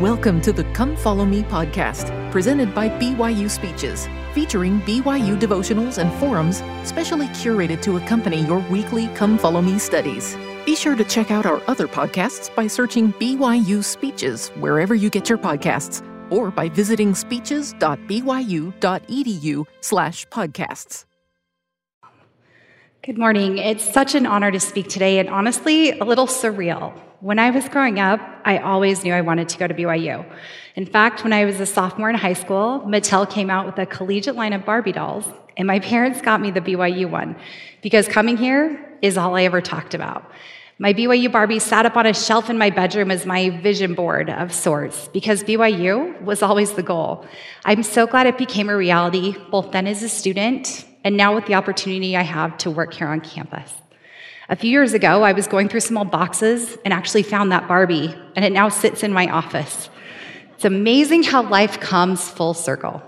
Welcome to the Come Follow Me podcast, presented by BYU Speeches, featuring BYU devotionals and forums specially curated to accompany your weekly Come Follow Me studies. Be sure to check out our other podcasts by searching BYU Speeches wherever you get your podcasts or by visiting speeches.byu.edu slash podcasts. Good morning. It's such an honor to speak today and honestly a little surreal. When I was growing up, I always knew I wanted to go to BYU. In fact, when I was a sophomore in high school, Mattel came out with a collegiate line of Barbie dolls, and my parents got me the BYU one because coming here is all I ever talked about. My BYU Barbie sat up on a shelf in my bedroom as my vision board of sorts because BYU was always the goal. I'm so glad it became a reality, both then as a student and now with the opportunity I have to work here on campus. A few years ago, I was going through some old boxes and actually found that Barbie, and it now sits in my office. It's amazing how life comes full circle.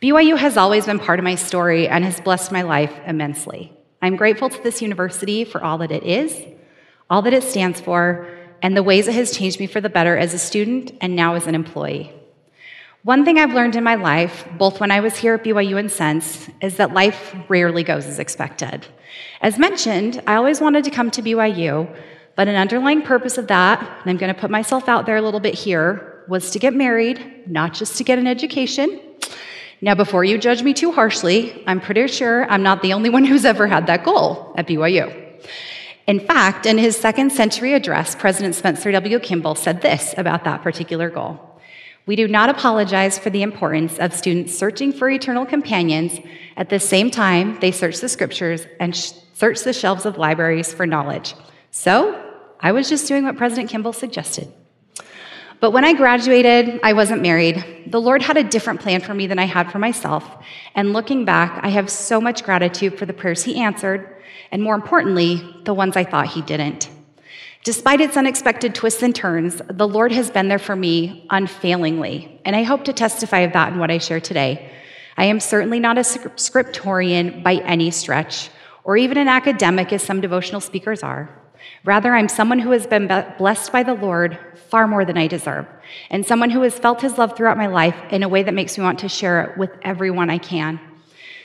BYU has always been part of my story and has blessed my life immensely. I'm grateful to this university for all that it is, all that it stands for, and the ways it has changed me for the better as a student and now as an employee. One thing I've learned in my life, both when I was here at BYU and since, is that life rarely goes as expected. As mentioned, I always wanted to come to BYU, but an underlying purpose of that, and I'm going to put myself out there a little bit here, was to get married, not just to get an education. Now, before you judge me too harshly, I'm pretty sure I'm not the only one who's ever had that goal at BYU. In fact, in his second century address, President Spencer W. Kimball said this about that particular goal. We do not apologize for the importance of students searching for eternal companions. At the same time, they search the scriptures and sh- search the shelves of libraries for knowledge. So, I was just doing what President Kimball suggested. But when I graduated, I wasn't married. The Lord had a different plan for me than I had for myself. And looking back, I have so much gratitude for the prayers He answered, and more importantly, the ones I thought He didn't. Despite its unexpected twists and turns, the Lord has been there for me unfailingly, and I hope to testify of that in what I share today. I am certainly not a scriptorian by any stretch, or even an academic as some devotional speakers are. Rather, I'm someone who has been blessed by the Lord far more than I deserve, and someone who has felt his love throughout my life in a way that makes me want to share it with everyone I can.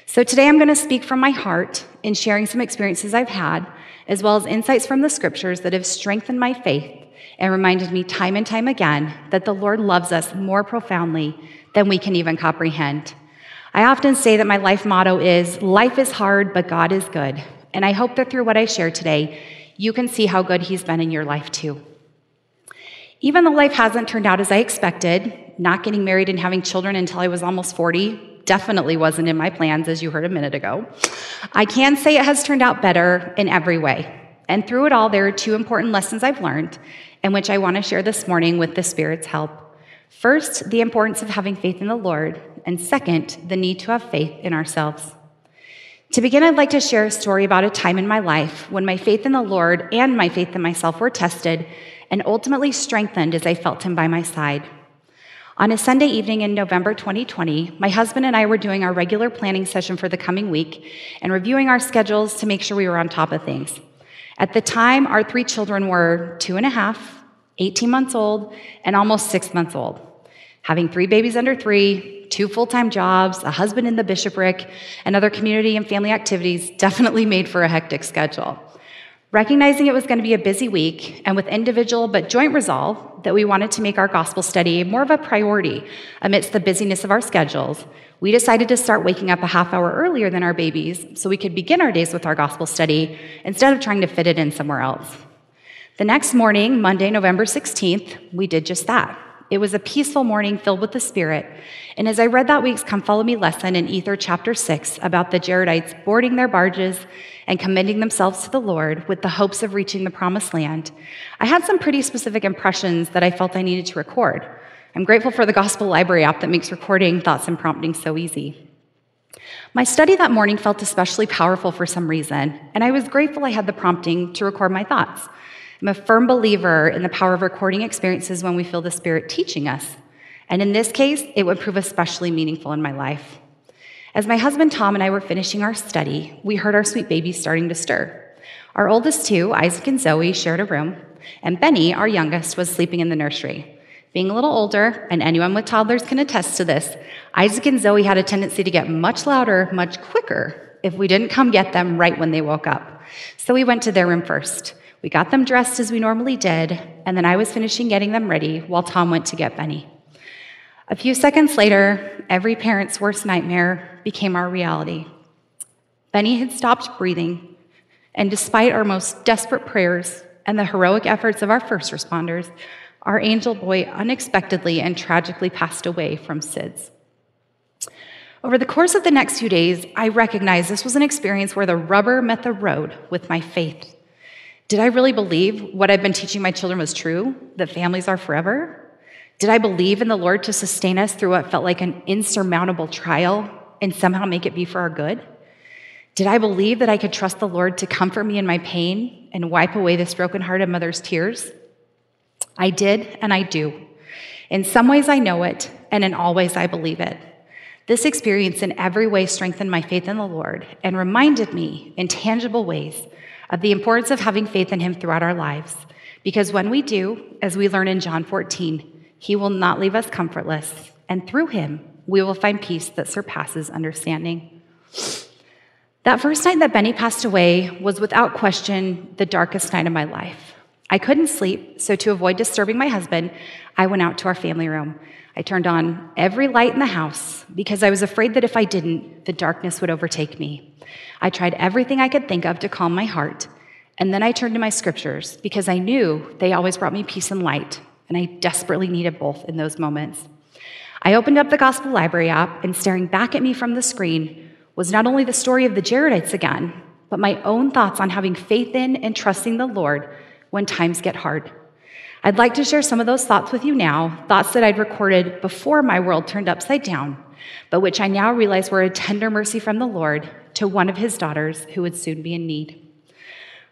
So today I'm going to speak from my heart in sharing some experiences I've had as well as insights from the scriptures that have strengthened my faith and reminded me time and time again that the Lord loves us more profoundly than we can even comprehend. I often say that my life motto is life is hard, but God is good. And I hope that through what I share today, you can see how good He's been in your life too. Even though life hasn't turned out as I expected, not getting married and having children until I was almost 40 definitely wasn't in my plans, as you heard a minute ago. I can say it has turned out better in every way. And through it all, there are two important lessons I've learned, and which I want to share this morning with the Spirit's help. First, the importance of having faith in the Lord, and second, the need to have faith in ourselves. To begin, I'd like to share a story about a time in my life when my faith in the Lord and my faith in myself were tested and ultimately strengthened as I felt Him by my side. On a Sunday evening in November 2020, my husband and I were doing our regular planning session for the coming week and reviewing our schedules to make sure we were on top of things. At the time, our three children were two and a half, 18 months old, and almost six months old. Having three babies under three, two full time jobs, a husband in the bishopric, and other community and family activities definitely made for a hectic schedule. Recognizing it was going to be a busy week, and with individual but joint resolve that we wanted to make our gospel study more of a priority amidst the busyness of our schedules, we decided to start waking up a half hour earlier than our babies so we could begin our days with our gospel study instead of trying to fit it in somewhere else. The next morning, Monday, November 16th, we did just that. It was a peaceful morning filled with the Spirit. And as I read that week's Come Follow Me lesson in Ether chapter 6 about the Jaredites boarding their barges and commending themselves to the Lord with the hopes of reaching the promised land, I had some pretty specific impressions that I felt I needed to record. I'm grateful for the Gospel Library app that makes recording thoughts and prompting so easy. My study that morning felt especially powerful for some reason, and I was grateful I had the prompting to record my thoughts. I'm a firm believer in the power of recording experiences when we feel the Spirit teaching us. And in this case, it would prove especially meaningful in my life. As my husband Tom and I were finishing our study, we heard our sweet baby starting to stir. Our oldest two, Isaac and Zoe, shared a room, and Benny, our youngest, was sleeping in the nursery. Being a little older, and anyone with toddlers can attest to this, Isaac and Zoe had a tendency to get much louder, much quicker, if we didn't come get them right when they woke up. So we went to their room first. We got them dressed as we normally did, and then I was finishing getting them ready while Tom went to get Benny. A few seconds later, every parent's worst nightmare became our reality. Benny had stopped breathing, and despite our most desperate prayers and the heroic efforts of our first responders, our angel boy unexpectedly and tragically passed away from SIDS. Over the course of the next few days, I recognized this was an experience where the rubber met the road with my faith. Did I really believe what I've been teaching my children was true, that families are forever? Did I believe in the Lord to sustain us through what felt like an insurmountable trial and somehow make it be for our good? Did I believe that I could trust the Lord to comfort me in my pain and wipe away this brokenhearted mother's tears? I did, and I do. In some ways, I know it, and in all ways, I believe it. This experience in every way strengthened my faith in the Lord and reminded me in tangible ways of the importance of having faith in Him throughout our lives. Because when we do, as we learn in John 14, He will not leave us comfortless, and through Him, we will find peace that surpasses understanding. That first night that Benny passed away was without question the darkest night of my life. I couldn't sleep, so to avoid disturbing my husband, I went out to our family room. I turned on every light in the house because I was afraid that if I didn't, the darkness would overtake me. I tried everything I could think of to calm my heart, and then I turned to my scriptures because I knew they always brought me peace and light, and I desperately needed both in those moments. I opened up the Gospel Library app, and staring back at me from the screen was not only the story of the Jaredites again, but my own thoughts on having faith in and trusting the Lord when times get hard. I'd like to share some of those thoughts with you now, thoughts that I'd recorded before my world turned upside down, but which I now realize were a tender mercy from the Lord to one of his daughters who would soon be in need.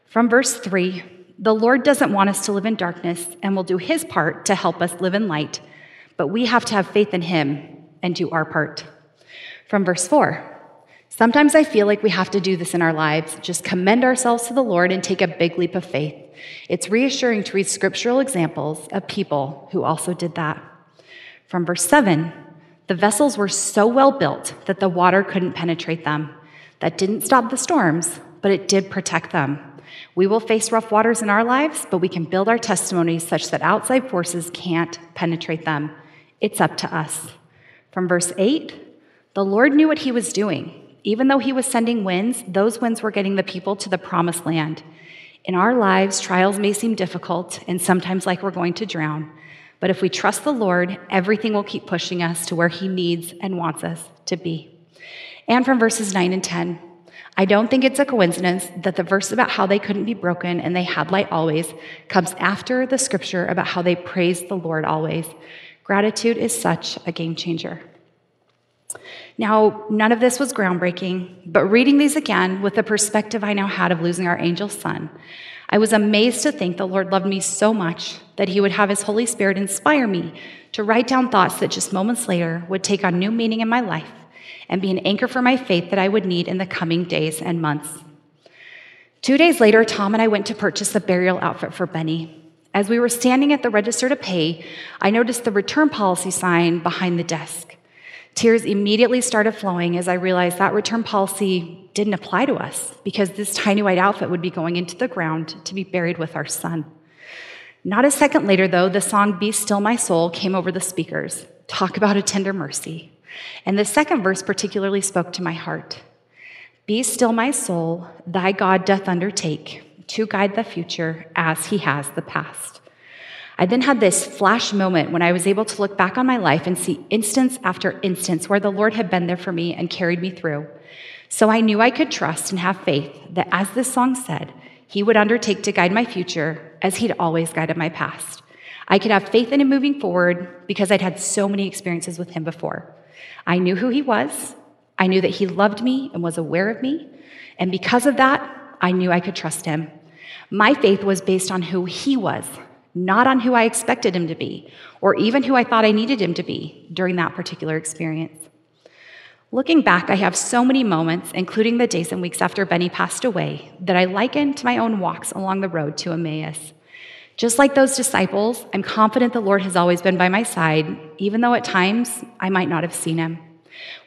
From verse 3, the Lord doesn't want us to live in darkness and will do his part to help us live in light, but we have to have faith in him and do our part. From verse 4, Sometimes I feel like we have to do this in our lives, just commend ourselves to the Lord and take a big leap of faith. It's reassuring to read scriptural examples of people who also did that. From verse 7, the vessels were so well built that the water couldn't penetrate them. That didn't stop the storms, but it did protect them. We will face rough waters in our lives, but we can build our testimonies such that outside forces can't penetrate them. It's up to us. From verse 8, the Lord knew what he was doing. Even though he was sending winds, those winds were getting the people to the promised land. In our lives, trials may seem difficult and sometimes like we're going to drown. But if we trust the Lord, everything will keep pushing us to where he needs and wants us to be. And from verses 9 and 10, I don't think it's a coincidence that the verse about how they couldn't be broken and they had light always comes after the scripture about how they praised the Lord always. Gratitude is such a game changer. Now, none of this was groundbreaking, but reading these again with the perspective I now had of losing our angel son, I was amazed to think the Lord loved me so much that He would have His Holy Spirit inspire me to write down thoughts that just moments later would take on new meaning in my life and be an anchor for my faith that I would need in the coming days and months. Two days later, Tom and I went to purchase a burial outfit for Benny. As we were standing at the register to pay, I noticed the return policy sign behind the desk. Tears immediately started flowing as I realized that return policy didn't apply to us because this tiny white outfit would be going into the ground to be buried with our son. Not a second later, though, the song Be Still My Soul came over the speakers. Talk about a tender mercy. And the second verse particularly spoke to my heart. Be still, my soul, thy God doth undertake to guide the future as he has the past. I then had this flash moment when I was able to look back on my life and see instance after instance where the Lord had been there for me and carried me through. So I knew I could trust and have faith that, as this song said, He would undertake to guide my future as He'd always guided my past. I could have faith in Him moving forward because I'd had so many experiences with Him before. I knew who He was, I knew that He loved me and was aware of me, and because of that, I knew I could trust Him. My faith was based on who He was not on who I expected him to be, or even who I thought I needed him to be during that particular experience. Looking back, I have so many moments, including the days and weeks after Benny passed away, that I liken to my own walks along the road to Emmaus. Just like those disciples, I'm confident the Lord has always been by my side, even though at times I might not have seen him.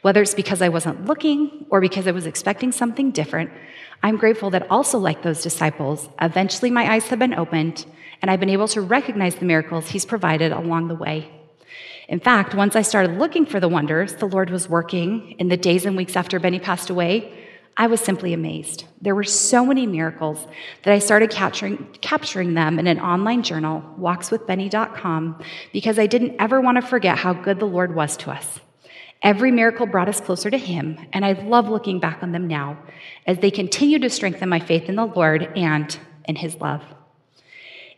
Whether it's because I wasn't looking or because I was expecting something different, I'm grateful that also, like those disciples, eventually my eyes have been opened and I've been able to recognize the miracles He's provided along the way. In fact, once I started looking for the wonders the Lord was working in the days and weeks after Benny passed away, I was simply amazed. There were so many miracles that I started capturing, capturing them in an online journal, walkswithbenny.com, because I didn't ever want to forget how good the Lord was to us. Every miracle brought us closer to Him, and I love looking back on them now as they continue to strengthen my faith in the Lord and in His love.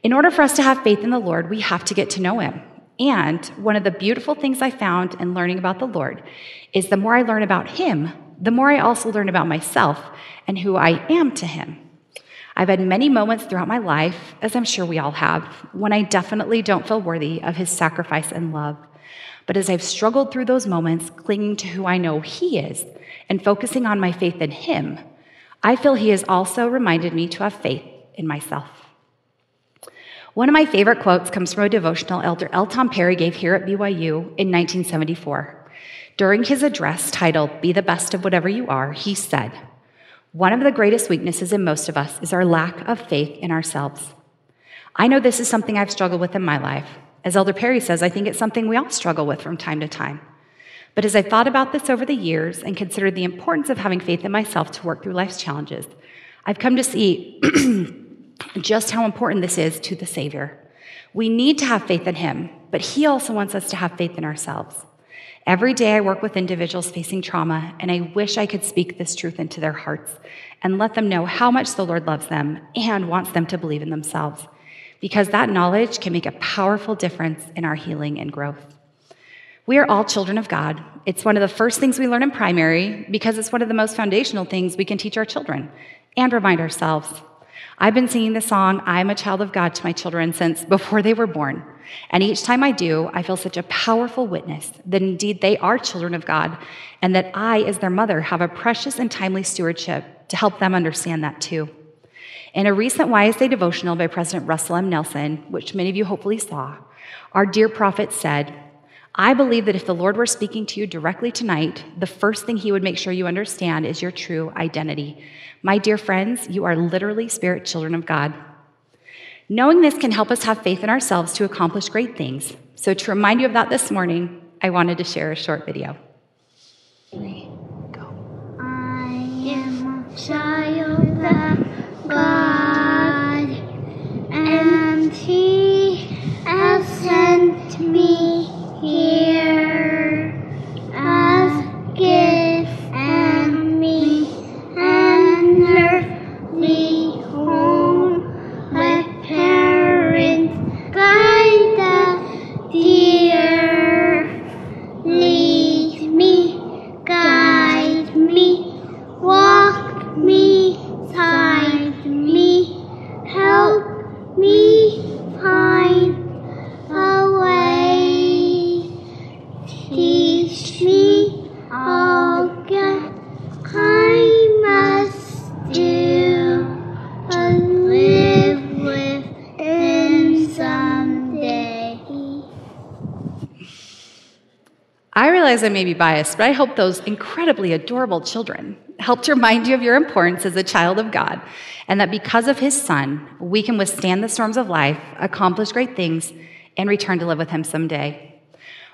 In order for us to have faith in the Lord, we have to get to know Him. And one of the beautiful things I found in learning about the Lord is the more I learn about Him, the more I also learn about myself and who I am to Him. I've had many moments throughout my life, as I'm sure we all have, when I definitely don't feel worthy of His sacrifice and love. But as I've struggled through those moments, clinging to who I know He is and focusing on my faith in Him, I feel He has also reminded me to have faith in myself. One of my favorite quotes comes from a devotional Elder L. Tom Perry gave here at BYU in 1974. During his address titled Be the Best of Whatever You Are, he said, One of the greatest weaknesses in most of us is our lack of faith in ourselves. I know this is something I've struggled with in my life. As Elder Perry says, I think it's something we all struggle with from time to time. But as I've thought about this over the years and considered the importance of having faith in myself to work through life's challenges, I've come to see just how important this is to the Savior. We need to have faith in Him, but He also wants us to have faith in ourselves. Every day I work with individuals facing trauma, and I wish I could speak this truth into their hearts and let them know how much the Lord loves them and wants them to believe in themselves, because that knowledge can make a powerful difference in our healing and growth. We are all children of God. It's one of the first things we learn in primary because it's one of the most foundational things we can teach our children and remind ourselves I've been singing the song, I'm a child of God, to my children since before they were born. And each time I do, I feel such a powerful witness that indeed they are children of God, and that I, as their mother, have a precious and timely stewardship to help them understand that too. In a recent YSA devotional by President Russell M. Nelson, which many of you hopefully saw, our dear prophet said, I believe that if the Lord were speaking to you directly tonight, the first thing he would make sure you understand is your true identity. My dear friends, you are literally spirit children of God. Knowing this can help us have faith in ourselves to accomplish great things. So, to remind you of that this morning, I wanted to share a short video. Three, go. I am a child God, and He realize I may be biased, but I hope those incredibly adorable children helped remind you of your importance as a child of God, and that because of His Son, we can withstand the storms of life, accomplish great things, and return to live with Him someday.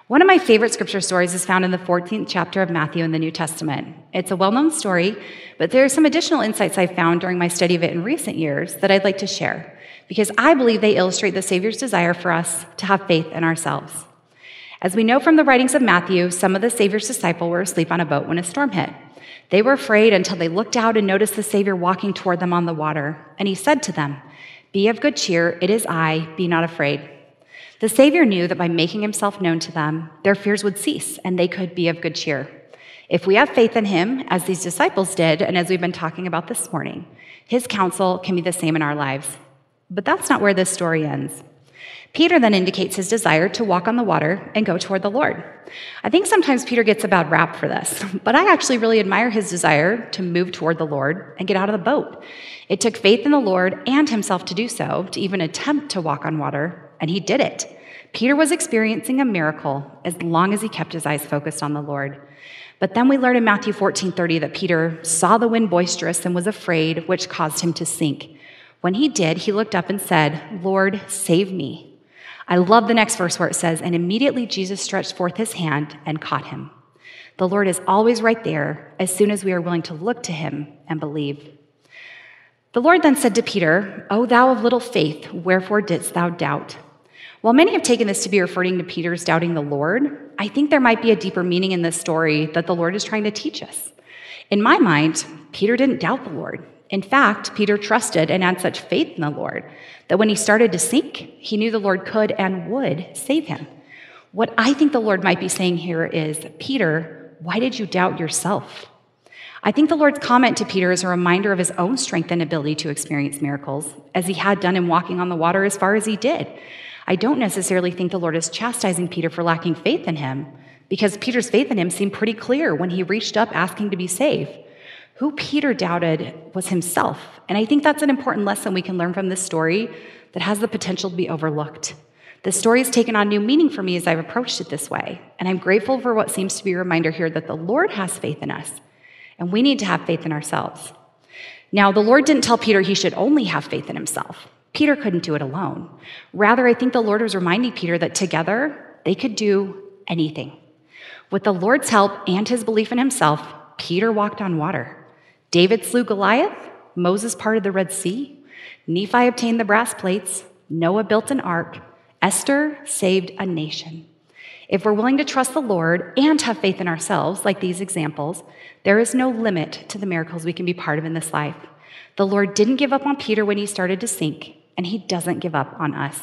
One of my favorite scripture stories is found in the 14th chapter of Matthew in the New Testament. It's a well known story, but there are some additional insights I found during my study of it in recent years that I'd like to share, because I believe they illustrate the Savior's desire for us to have faith in ourselves. As we know from the writings of Matthew, some of the Savior's disciples were asleep on a boat when a storm hit. They were afraid until they looked out and noticed the Savior walking toward them on the water. And he said to them, Be of good cheer, it is I, be not afraid. The Savior knew that by making himself known to them, their fears would cease and they could be of good cheer. If we have faith in him, as these disciples did, and as we've been talking about this morning, his counsel can be the same in our lives. But that's not where this story ends. Peter then indicates his desire to walk on the water and go toward the Lord. I think sometimes Peter gets a bad rap for this, but I actually really admire his desire to move toward the Lord and get out of the boat. It took faith in the Lord and himself to do so, to even attempt to walk on water, and he did it. Peter was experiencing a miracle as long as he kept his eyes focused on the Lord. But then we learn in Matthew 14:30 that Peter saw the wind boisterous and was afraid, which caused him to sink. When he did, he looked up and said, "Lord, save me." I love the next verse where it says, And immediately Jesus stretched forth his hand and caught him. The Lord is always right there as soon as we are willing to look to him and believe. The Lord then said to Peter, O thou of little faith, wherefore didst thou doubt? While many have taken this to be referring to Peter's doubting the Lord, I think there might be a deeper meaning in this story that the Lord is trying to teach us. In my mind, Peter didn't doubt the Lord. In fact, Peter trusted and had such faith in the Lord that when he started to sink, he knew the Lord could and would save him. What I think the Lord might be saying here is Peter, why did you doubt yourself? I think the Lord's comment to Peter is a reminder of his own strength and ability to experience miracles, as he had done in walking on the water as far as he did. I don't necessarily think the Lord is chastising Peter for lacking faith in him, because Peter's faith in him seemed pretty clear when he reached up asking to be saved. Who Peter doubted was himself. And I think that's an important lesson we can learn from this story that has the potential to be overlooked. The story has taken on new meaning for me as I've approached it this way. And I'm grateful for what seems to be a reminder here that the Lord has faith in us, and we need to have faith in ourselves. Now, the Lord didn't tell Peter he should only have faith in himself. Peter couldn't do it alone. Rather, I think the Lord was reminding Peter that together they could do anything. With the Lord's help and his belief in himself, Peter walked on water. David slew Goliath, Moses parted the Red Sea, Nephi obtained the brass plates, Noah built an ark, Esther saved a nation. If we're willing to trust the Lord and have faith in ourselves, like these examples, there is no limit to the miracles we can be part of in this life. The Lord didn't give up on Peter when he started to sink, and he doesn't give up on us.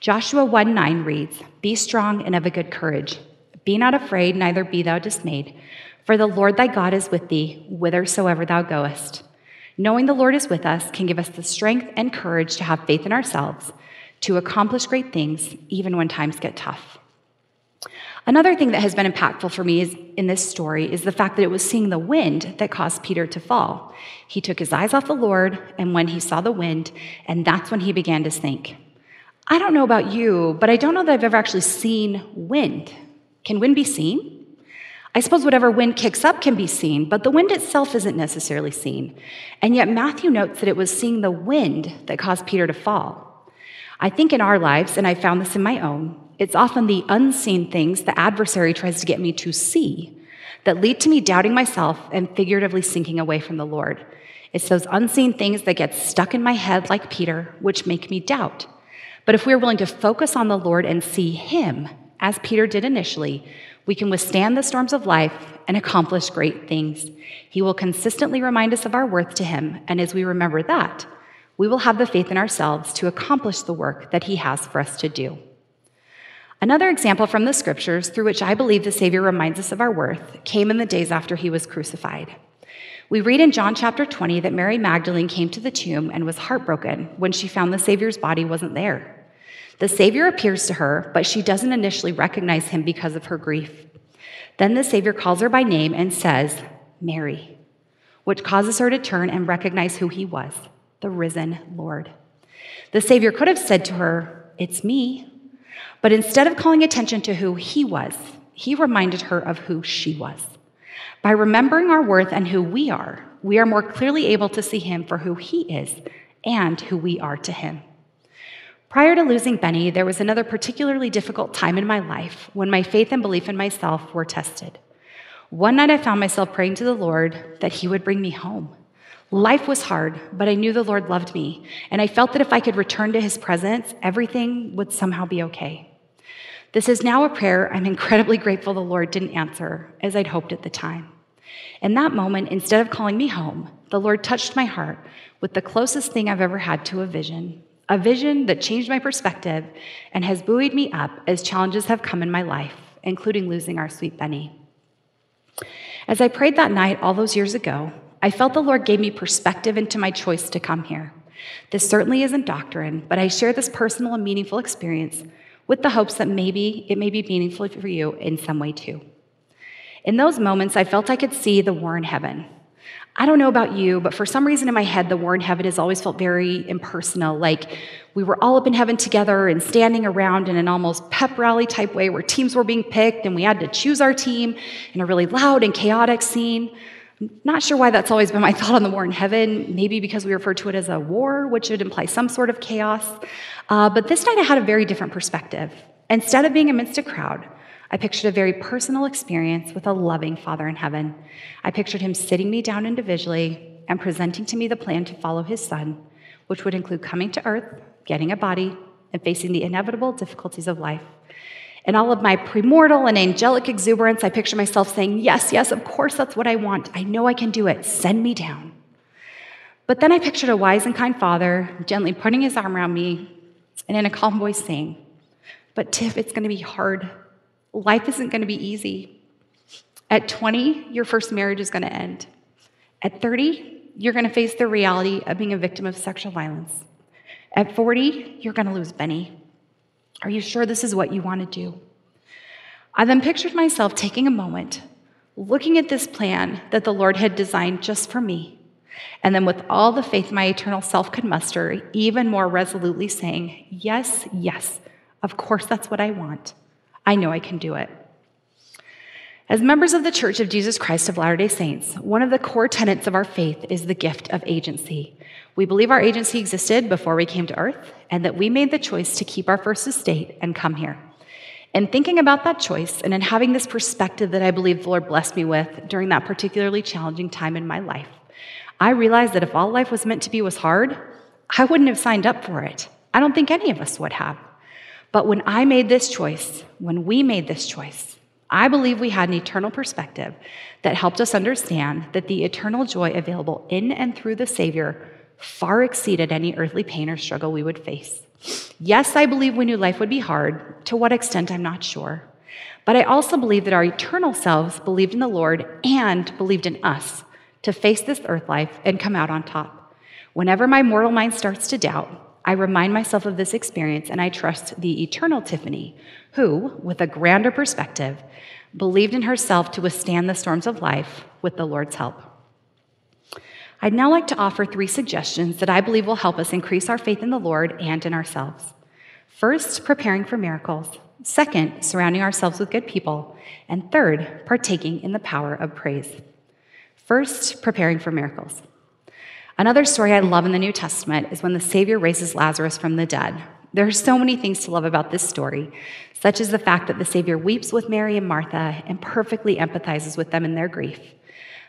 Joshua 1 9 reads, Be strong and of a good courage. Be not afraid, neither be thou dismayed. For the Lord thy God is with thee, whithersoever thou goest. Knowing the Lord is with us can give us the strength and courage to have faith in ourselves, to accomplish great things, even when times get tough. Another thing that has been impactful for me is, in this story is the fact that it was seeing the wind that caused Peter to fall. He took his eyes off the Lord, and when he saw the wind, and that's when he began to sink. I don't know about you, but I don't know that I've ever actually seen wind. Can wind be seen? I suppose whatever wind kicks up can be seen, but the wind itself isn't necessarily seen. And yet, Matthew notes that it was seeing the wind that caused Peter to fall. I think in our lives, and I found this in my own, it's often the unseen things the adversary tries to get me to see that lead to me doubting myself and figuratively sinking away from the Lord. It's those unseen things that get stuck in my head, like Peter, which make me doubt. But if we're willing to focus on the Lord and see Him, as Peter did initially, we can withstand the storms of life and accomplish great things. He will consistently remind us of our worth to Him, and as we remember that, we will have the faith in ourselves to accomplish the work that He has for us to do. Another example from the scriptures through which I believe the Savior reminds us of our worth came in the days after He was crucified. We read in John chapter 20 that Mary Magdalene came to the tomb and was heartbroken when she found the Savior's body wasn't there. The Savior appears to her, but she doesn't initially recognize him because of her grief. Then the Savior calls her by name and says, Mary, which causes her to turn and recognize who he was the risen Lord. The Savior could have said to her, It's me. But instead of calling attention to who he was, he reminded her of who she was. By remembering our worth and who we are, we are more clearly able to see him for who he is and who we are to him. Prior to losing Benny, there was another particularly difficult time in my life when my faith and belief in myself were tested. One night I found myself praying to the Lord that He would bring me home. Life was hard, but I knew the Lord loved me, and I felt that if I could return to His presence, everything would somehow be okay. This is now a prayer I'm incredibly grateful the Lord didn't answer, as I'd hoped at the time. In that moment, instead of calling me home, the Lord touched my heart with the closest thing I've ever had to a vision a vision that changed my perspective and has buoyed me up as challenges have come in my life, including losing our sweet Benny. As I prayed that night all those years ago, I felt the Lord gave me perspective into my choice to come here. This certainly isn't doctrine, but I share this personal and meaningful experience with the hopes that maybe it may be meaningful for you in some way too. In those moments, I felt I could see the war in heaven. I don't know about you, but for some reason in my head, the war in heaven has always felt very impersonal. Like we were all up in heaven together and standing around in an almost pep rally type way where teams were being picked and we had to choose our team in a really loud and chaotic scene. I'm Not sure why that's always been my thought on the war in heaven. Maybe because we refer to it as a war, which would imply some sort of chaos. Uh, but this night I had a very different perspective. Instead of being amidst a crowd, I pictured a very personal experience with a loving Father in heaven. I pictured him sitting me down individually and presenting to me the plan to follow his Son, which would include coming to earth, getting a body, and facing the inevitable difficulties of life. In all of my premortal and angelic exuberance, I picture myself saying, Yes, yes, of course, that's what I want. I know I can do it. Send me down. But then I pictured a wise and kind father gently putting his arm around me and in a calm voice saying, But Tiff, it's going to be hard. Life isn't going to be easy. At 20, your first marriage is going to end. At 30, you're going to face the reality of being a victim of sexual violence. At 40, you're going to lose Benny. Are you sure this is what you want to do? I then pictured myself taking a moment, looking at this plan that the Lord had designed just for me, and then with all the faith my eternal self could muster, even more resolutely saying, Yes, yes, of course that's what I want. I know I can do it. As members of the Church of Jesus Christ of Latter day Saints, one of the core tenets of our faith is the gift of agency. We believe our agency existed before we came to earth and that we made the choice to keep our first estate and come here. In thinking about that choice and in having this perspective that I believe the Lord blessed me with during that particularly challenging time in my life, I realized that if all life was meant to be was hard, I wouldn't have signed up for it. I don't think any of us would have. But when I made this choice, when we made this choice, I believe we had an eternal perspective that helped us understand that the eternal joy available in and through the Savior far exceeded any earthly pain or struggle we would face. Yes, I believe we knew life would be hard. To what extent, I'm not sure. But I also believe that our eternal selves believed in the Lord and believed in us to face this earth life and come out on top. Whenever my mortal mind starts to doubt, I remind myself of this experience and I trust the eternal Tiffany, who, with a grander perspective, believed in herself to withstand the storms of life with the Lord's help. I'd now like to offer three suggestions that I believe will help us increase our faith in the Lord and in ourselves. First, preparing for miracles. Second, surrounding ourselves with good people. And third, partaking in the power of praise. First, preparing for miracles. Another story I love in the New Testament is when the Savior raises Lazarus from the dead. There are so many things to love about this story, such as the fact that the Savior weeps with Mary and Martha and perfectly empathizes with them in their grief.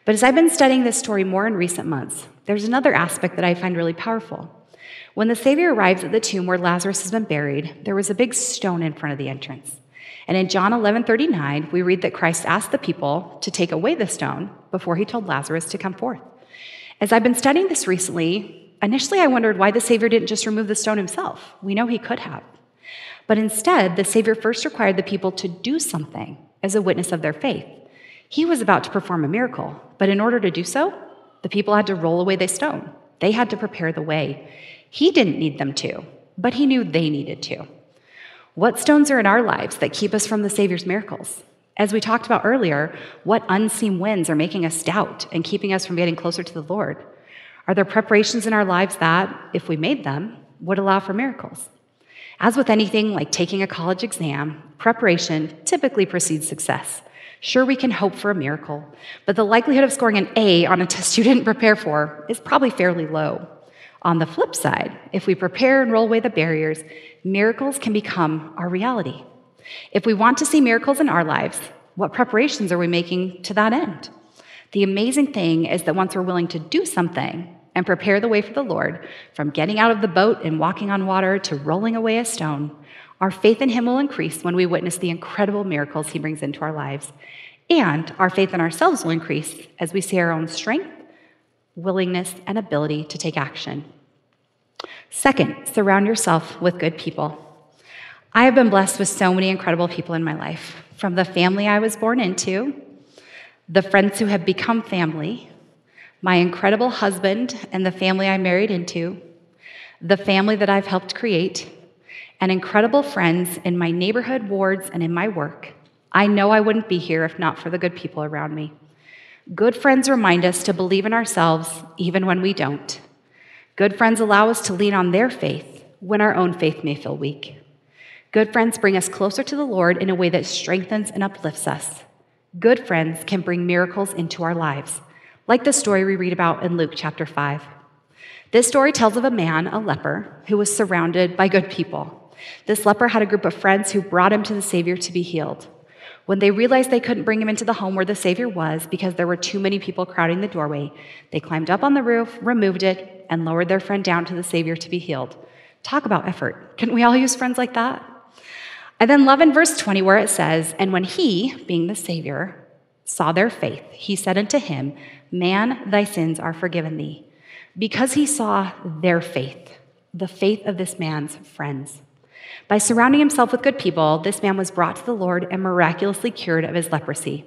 But as I've been studying this story more in recent months, there's another aspect that I find really powerful. When the Savior arrives at the tomb where Lazarus has been buried, there was a big stone in front of the entrance. And in John 11 39, we read that Christ asked the people to take away the stone before he told Lazarus to come forth. As I've been studying this recently, initially I wondered why the Savior didn't just remove the stone himself. We know he could have. But instead, the Savior first required the people to do something as a witness of their faith. He was about to perform a miracle, but in order to do so, the people had to roll away the stone. They had to prepare the way. He didn't need them to, but he knew they needed to. What stones are in our lives that keep us from the Savior's miracles? As we talked about earlier, what unseen winds are making us doubt and keeping us from getting closer to the Lord? Are there preparations in our lives that, if we made them, would allow for miracles? As with anything like taking a college exam, preparation typically precedes success. Sure, we can hope for a miracle, but the likelihood of scoring an A on a test you didn't prepare for is probably fairly low. On the flip side, if we prepare and roll away the barriers, miracles can become our reality. If we want to see miracles in our lives, what preparations are we making to that end? The amazing thing is that once we're willing to do something and prepare the way for the Lord, from getting out of the boat and walking on water to rolling away a stone, our faith in Him will increase when we witness the incredible miracles He brings into our lives. And our faith in ourselves will increase as we see our own strength, willingness, and ability to take action. Second, surround yourself with good people. I have been blessed with so many incredible people in my life, from the family I was born into, the friends who have become family, my incredible husband and the family I married into, the family that I've helped create, and incredible friends in my neighborhood wards and in my work, I know I wouldn't be here if not for the good people around me. Good friends remind us to believe in ourselves even when we don't. Good friends allow us to lean on their faith when our own faith may feel weak. Good friends bring us closer to the Lord in a way that strengthens and uplifts us. Good friends can bring miracles into our lives, like the story we read about in Luke chapter 5. This story tells of a man, a leper, who was surrounded by good people. This leper had a group of friends who brought him to the Savior to be healed. When they realized they couldn't bring him into the home where the Savior was because there were too many people crowding the doorway, they climbed up on the roof, removed it, and lowered their friend down to the Savior to be healed. Talk about effort. Couldn't we all use friends like that? I then love in verse 20 where it says, And when he, being the Savior, saw their faith, he said unto him, Man, thy sins are forgiven thee. Because he saw their faith, the faith of this man's friends. By surrounding himself with good people, this man was brought to the Lord and miraculously cured of his leprosy.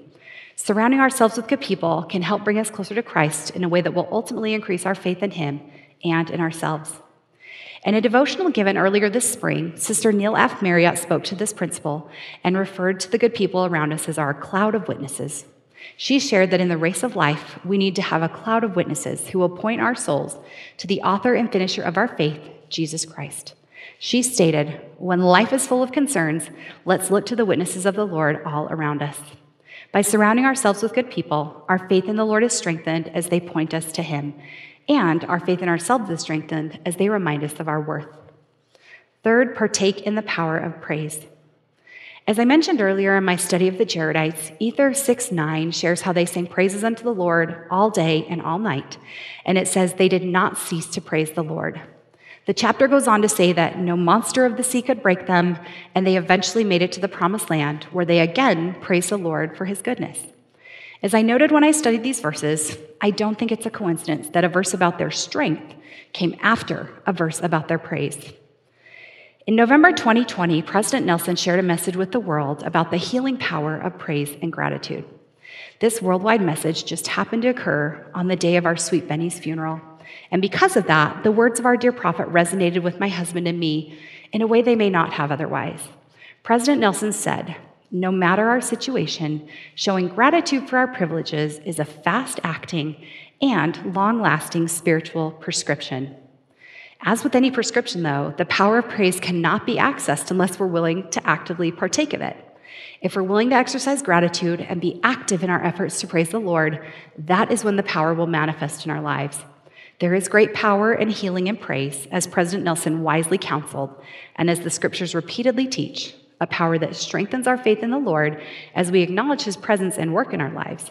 Surrounding ourselves with good people can help bring us closer to Christ in a way that will ultimately increase our faith in him and in ourselves. In a devotional given earlier this spring, Sister Neill F. Marriott spoke to this principle and referred to the good people around us as our cloud of witnesses. She shared that in the race of life, we need to have a cloud of witnesses who will point our souls to the author and finisher of our faith, Jesus Christ. She stated, When life is full of concerns, let's look to the witnesses of the Lord all around us. By surrounding ourselves with good people, our faith in the Lord is strengthened as they point us to Him, and our faith in ourselves is strengthened as they remind us of our worth. Third, partake in the power of praise. As I mentioned earlier in my study of the Jaredites, Ether 6 9 shares how they sang praises unto the Lord all day and all night, and it says they did not cease to praise the Lord. The chapter goes on to say that no monster of the sea could break them, and they eventually made it to the promised land, where they again praised the Lord for his goodness. As I noted when I studied these verses, I don't think it's a coincidence that a verse about their strength came after a verse about their praise. In November 2020, President Nelson shared a message with the world about the healing power of praise and gratitude. This worldwide message just happened to occur on the day of our sweet Benny's funeral. And because of that, the words of our dear prophet resonated with my husband and me in a way they may not have otherwise. President Nelson said, No matter our situation, showing gratitude for our privileges is a fast acting and long lasting spiritual prescription. As with any prescription, though, the power of praise cannot be accessed unless we're willing to actively partake of it. If we're willing to exercise gratitude and be active in our efforts to praise the Lord, that is when the power will manifest in our lives. There is great power and healing in praise, as President Nelson wisely counseled, and as the scriptures repeatedly teach, a power that strengthens our faith in the Lord as we acknowledge his presence and work in our lives.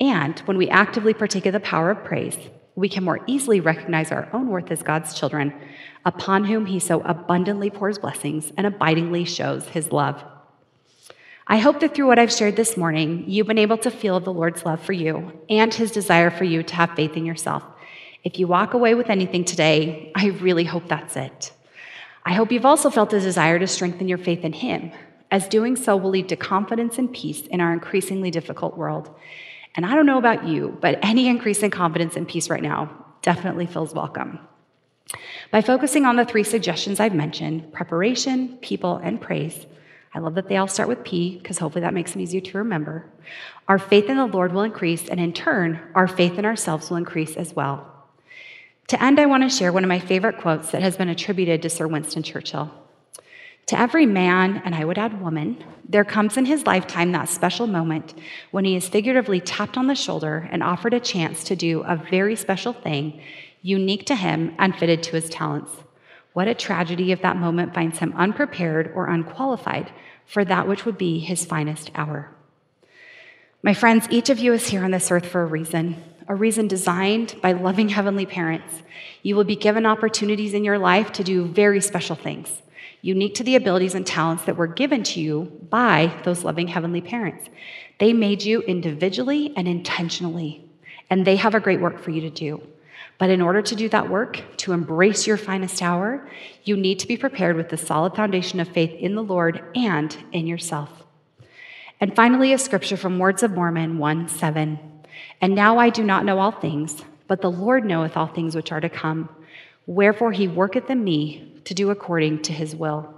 And when we actively partake of the power of praise, we can more easily recognize our own worth as God's children, upon whom he so abundantly pours blessings and abidingly shows his love. I hope that through what I've shared this morning, you've been able to feel the Lord's love for you and his desire for you to have faith in yourself. If you walk away with anything today, I really hope that's it. I hope you've also felt a desire to strengthen your faith in Him, as doing so will lead to confidence and peace in our increasingly difficult world. And I don't know about you, but any increase in confidence and peace right now definitely feels welcome. By focusing on the three suggestions I've mentioned preparation, people, and praise I love that they all start with P because hopefully that makes them easier to remember. Our faith in the Lord will increase, and in turn, our faith in ourselves will increase as well. To end, I want to share one of my favorite quotes that has been attributed to Sir Winston Churchill. To every man, and I would add woman, there comes in his lifetime that special moment when he is figuratively tapped on the shoulder and offered a chance to do a very special thing, unique to him and fitted to his talents. What a tragedy if that moment finds him unprepared or unqualified for that which would be his finest hour. My friends, each of you is here on this earth for a reason a reason designed by loving heavenly parents. You will be given opportunities in your life to do very special things, unique to the abilities and talents that were given to you by those loving heavenly parents. They made you individually and intentionally, and they have a great work for you to do. But in order to do that work, to embrace your finest hour, you need to be prepared with the solid foundation of faith in the Lord and in yourself. And finally, a scripture from Words of Mormon 1 7. And now I do not know all things, but the Lord knoweth all things which are to come. Wherefore he worketh in me to do according to his will.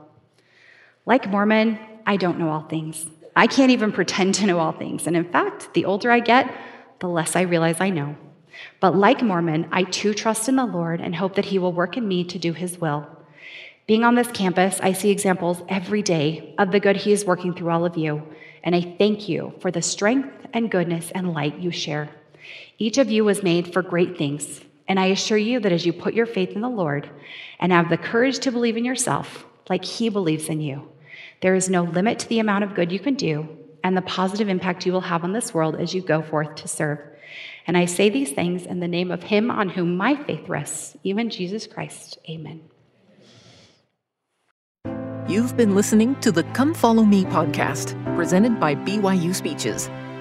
Like Mormon, I don't know all things. I can't even pretend to know all things. And in fact, the older I get, the less I realize I know. But like Mormon, I too trust in the Lord and hope that he will work in me to do his will. Being on this campus, I see examples every day of the good he is working through all of you. And I thank you for the strength and goodness and light you share. Each of you was made for great things. And I assure you that as you put your faith in the Lord and have the courage to believe in yourself, like he believes in you, there is no limit to the amount of good you can do and the positive impact you will have on this world as you go forth to serve. And I say these things in the name of him on whom my faith rests, even Jesus Christ. Amen. You've been listening to the Come Follow Me podcast, presented by BYU Speeches.